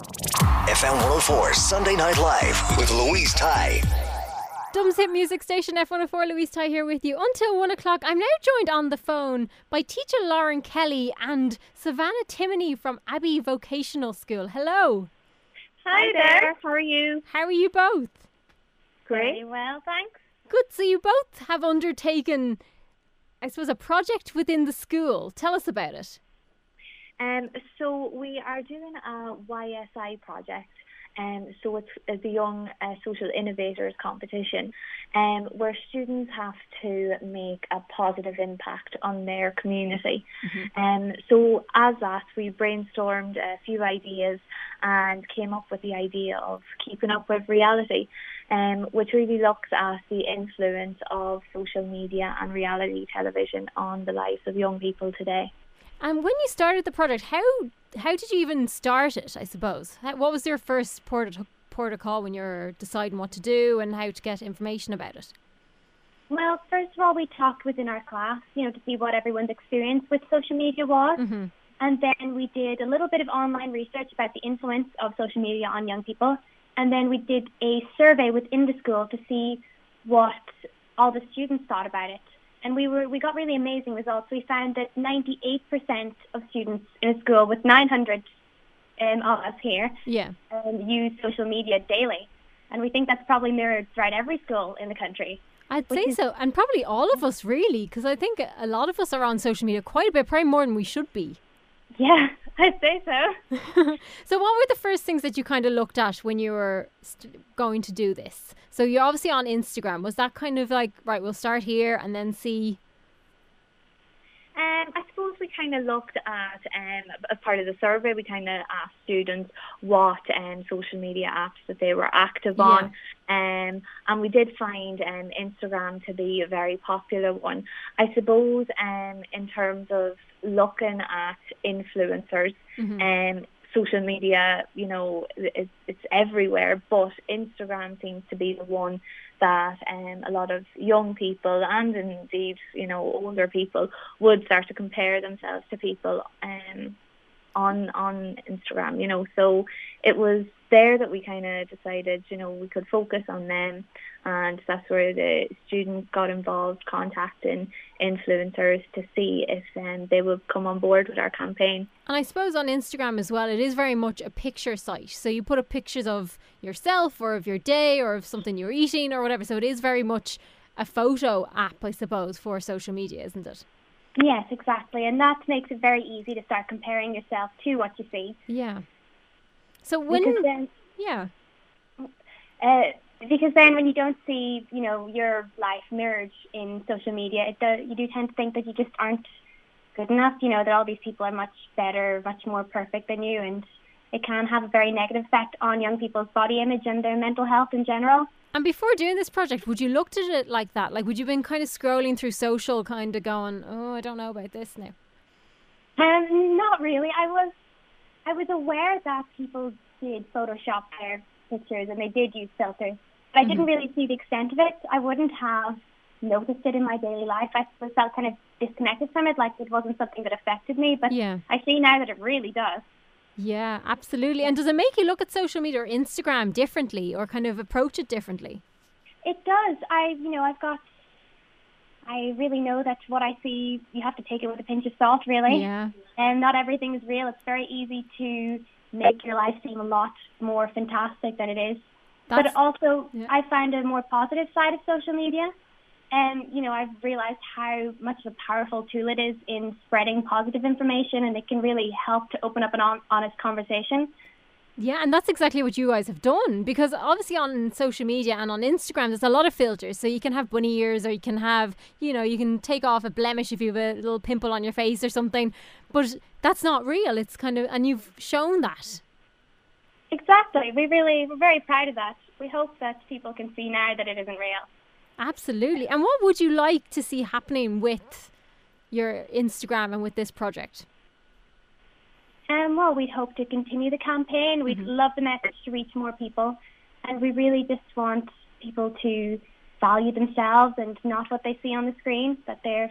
FM 104 Sunday Night Live with Louise Ty. Dubs Hit Music Station F104, Louise Ty here with you until one o'clock. I'm now joined on the phone by teacher Lauren Kelly and Savannah Timoney from Abbey Vocational School. Hello. Hi there. How are you? How are you both? Great. Very well, thanks. Good. So you both have undertaken, I suppose, a project within the school. Tell us about it. Um, so we are doing a YSI project. Um, so it's, it's a young uh, social innovators competition um, where students have to make a positive impact on their community. Mm-hmm. Um, so as that, we brainstormed a few ideas and came up with the idea of keeping up with reality, um, which really looks at the influence of social media and reality television on the lives of young people today. And when you started the project, how how did you even start it? I suppose how, what was your first port of, port of call when you're deciding what to do and how to get information about it? Well, first of all, we talked within our class, you know, to see what everyone's experience with social media was. Mm-hmm. And then we did a little bit of online research about the influence of social media on young people. And then we did a survey within the school to see what all the students thought about it and we were we got really amazing results. We found that 98% of students in a school with 900 um, of us here yeah. um, use social media daily, and we think that's probably mirrored throughout every school in the country. I'd say is, so, and probably all of us really, because I think a lot of us are on social media quite a bit, probably more than we should be. Yeah, I'd say so. so, what were the first things that you kind of looked at when you were st- going to do this? So, you're obviously on Instagram. Was that kind of like, right, we'll start here and then see? Um, I suppose we kind of looked at, um, as part of the survey, we kind of asked students what um, social media apps that they were active on. Um, and we did find um, Instagram to be a very popular one. I suppose um, in terms of looking at influencers mm-hmm. um, social media, you know, it's, it's everywhere, but Instagram seems to be the one that um, a lot of young people and indeed, you know, older people would start to compare themselves to people um, on on Instagram, you know. So it was there that we kind of decided, you know, we could focus on them, and that's where the students got involved, contacting influencers to see if um, they would come on board with our campaign. And I suppose on Instagram as well, it is very much a picture site. So you put up pictures of yourself or of your day or of something you're eating or whatever. So it is very much a photo app, I suppose, for social media, isn't it? Yes, exactly. And that makes it very easy to start comparing yourself to what you see. Yeah. So when then, yeah. Uh, because then when you don't see, you know, your life mirrored in social media, it does, you do tend to think that you just aren't good enough. You know that all these people are much better, much more perfect than you, and it can have a very negative effect on young people's body image and their mental health in general. And before doing this project, would you looked at it like that? Like, would you been kind of scrolling through social, kind of going, "Oh, I don't know about this now." Um, not really. I was, I was aware that people did Photoshop their pictures and they did use filters, but I didn't mm-hmm. really see the extent of it. I wouldn't have noticed it in my daily life. I felt kind of disconnected from it, like it wasn't something that affected me. But yeah. I see now that it really does. Yeah, absolutely. And does it make you look at social media or Instagram differently or kind of approach it differently? It does. I, you know, I've got, I really know that what I see, you have to take it with a pinch of salt, really. Yeah. And not everything is real. It's very easy to make your life seem a lot more fantastic than it is. That's, but also, yeah. I find a more positive side of social media. And, you know, I've realized how much of a powerful tool it is in spreading positive information, and it can really help to open up an on- honest conversation. Yeah, and that's exactly what you guys have done because obviously on social media and on Instagram there's a lot of filters. So you can have bunny ears or you can have, you know, you can take off a blemish if you have a little pimple on your face or something. But that's not real. It's kind of and you've shown that. Exactly. We really we're very proud of that. We hope that people can see now that it isn't real. Absolutely. And what would you like to see happening with your Instagram and with this project? Um, well, we'd hope to continue the campaign. We'd mm-hmm. love the message to reach more people. And we really just want people to value themselves and not what they see on the screen, that they're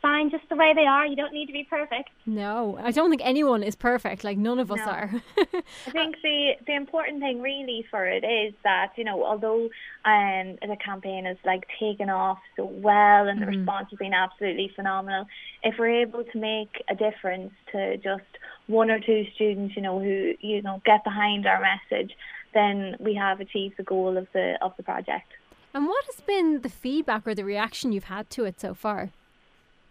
fine just the way they are. You don't need to be perfect. No, I don't think anyone is perfect. Like none of us no. are. I think the the important thing really for it is that you know although um the campaign is like taken off so well and the response has been absolutely phenomenal, if we're able to make a difference to just one or two students, you know, who you know get behind our message, then we have achieved the goal of the of the project. And what has been the feedback or the reaction you've had to it so far?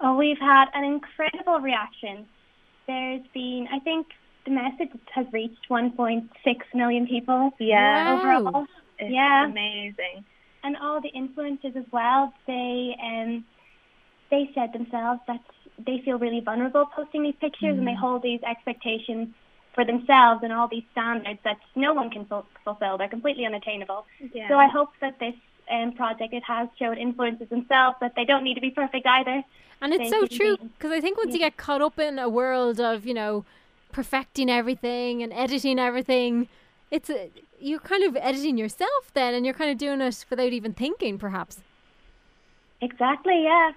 Oh, we've had an incredible reaction. There's been, I think, the message has reached 1.6 million people. Yeah, wow. overall. It's yeah, amazing. And all the influencers as well. They um, they said themselves that they feel really vulnerable posting these pictures, mm. and they mm. hold these expectations for themselves and all these standards that no one can fulfill. They're completely unattainable. Yeah. So I hope that this um, project it has showed influences themselves that they don't need to be perfect either. And it's so true because I think once yeah. you get caught up in a world of, you know, perfecting everything and editing everything, it's a, you're kind of editing yourself then and you're kind of doing it without even thinking perhaps. Exactly, yeah.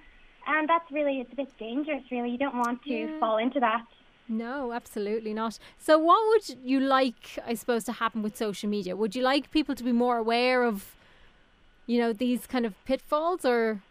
And that's really it's a bit dangerous really. You don't want to yeah. fall into that. No, absolutely not. So what would you like I suppose to happen with social media? Would you like people to be more aware of you know these kind of pitfalls or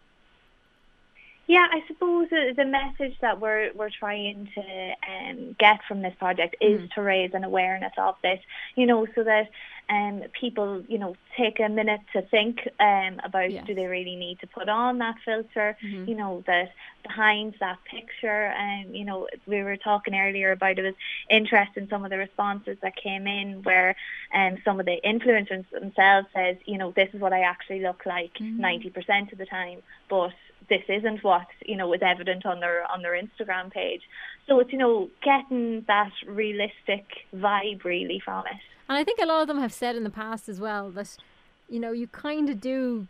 yeah, I suppose the message that we're we're trying to um, get from this project is mm. to raise an awareness of this, you know, so that um, people, you know, take a minute to think um, about yes. do they really need to put on that filter, mm-hmm. you know, that behind that picture. And, um, you know, we were talking earlier about it was interesting some of the responses that came in where um, some of the influencers themselves says, you know, this is what I actually look like mm-hmm. 90% of the time, but this isn't what you know is evident on their on their Instagram page. So it's you know getting that realistic vibe really from it. And I think a lot of them have said in the past as well that, you know, you kind of do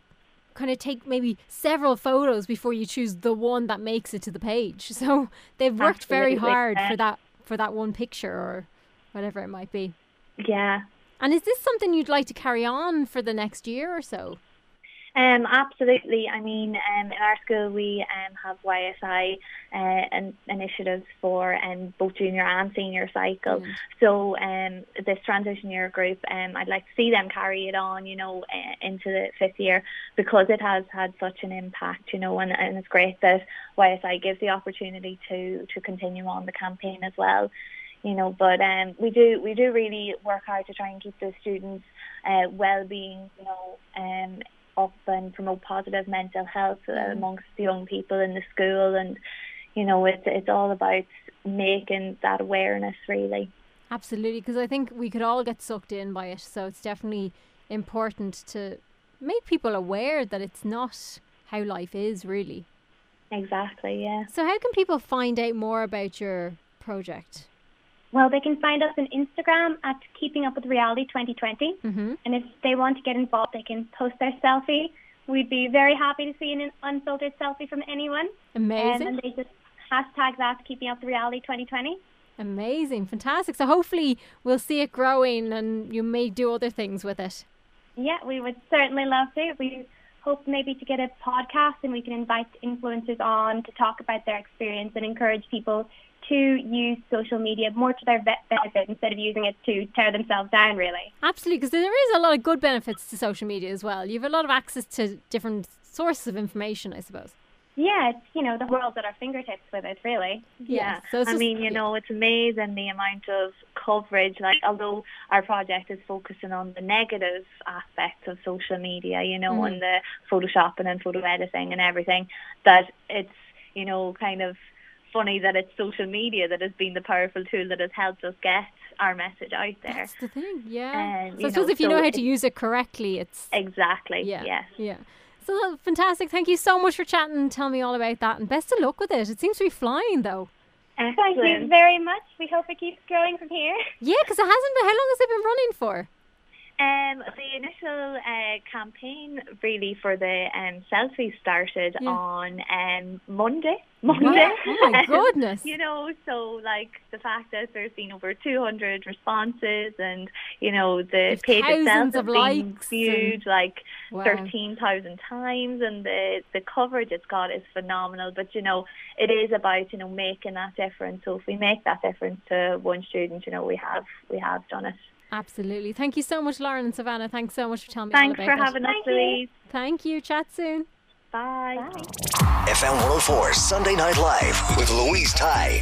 kind of take maybe several photos before you choose the one that makes it to the page. So they've worked Absolutely. very hard for that for that one picture or whatever it might be. Yeah. And is this something you'd like to carry on for the next year or so? Um, absolutely. I mean, um, in our school we um, have YSI uh, and initiatives for um, both junior and senior cycle. Mm. So um, this transition year group, um, I'd like to see them carry it on, you know, uh, into the fifth year because it has had such an impact, you know, and, and it's great that YSI gives the opportunity to to continue on the campaign as well you know but um we do we do really work hard to try and keep the students uh well-being you know um and promote positive mental health mm. amongst young people in the school. And you know it's it's all about making that awareness really. Absolutely because i think we could all get sucked in by it. So it's definitely important to make people aware that it's not how life is really. Exactly yeah. So how can people find out more about your project well, they can find us on Instagram at Keeping Up with Reality 2020. Mm-hmm. And if they want to get involved, they can post their selfie. We'd be very happy to see an unfiltered selfie from anyone. Amazing. And they just hashtag that Keeping Up with Reality 2020. Amazing, fantastic. So hopefully we'll see it growing and you may do other things with it. Yeah, we would certainly love to. We hope maybe to get a podcast and we can invite influencers on to talk about their experience and encourage people to use social media more to their benefit instead of using it to tear themselves down, really. Absolutely, because there is a lot of good benefits to social media as well. You have a lot of access to different sources of information, I suppose. Yeah, it's you know the world's at our fingertips with it, really. Yeah, so I mean, you know, it's amazing the amount of coverage. Like, although our project is focusing on the negative aspects of social media, you know, mm. and the photoshopping and photo editing and everything, that it's you know kind of funny that it's social media that has been the powerful tool that has helped us get our message out there. That's the thing, yeah. Um, so I suppose know, if you so know how to use it correctly, it's exactly yeah, yes. yeah. So fantastic! Thank you so much for chatting. and Tell me all about that, and best of luck with it. It seems to be flying, though. Thank you very much. We hope it keeps growing from here. Yeah, because it hasn't been. How long has it been running for? Um, the initial uh, campaign really for the um, selfie started Yeah. on um, Monday. Monday. Oh my goodness. you know, so like the fact that there's been over 200 responses and, you know, the There's page itself has of been viewed like Wow. 13,000 times and the, the coverage it's got is phenomenal. But, you know, it is about, you know, making that difference. So if we make that difference to one student, you know, we have, we have done it. Absolutely. Thank you so much, Lauren and Savannah. Thanks so much for telling me Thanks all for having that. us, Louise. Thank you. Chat soon. Bye. FM 104 Sunday Night Live with Louise Ty.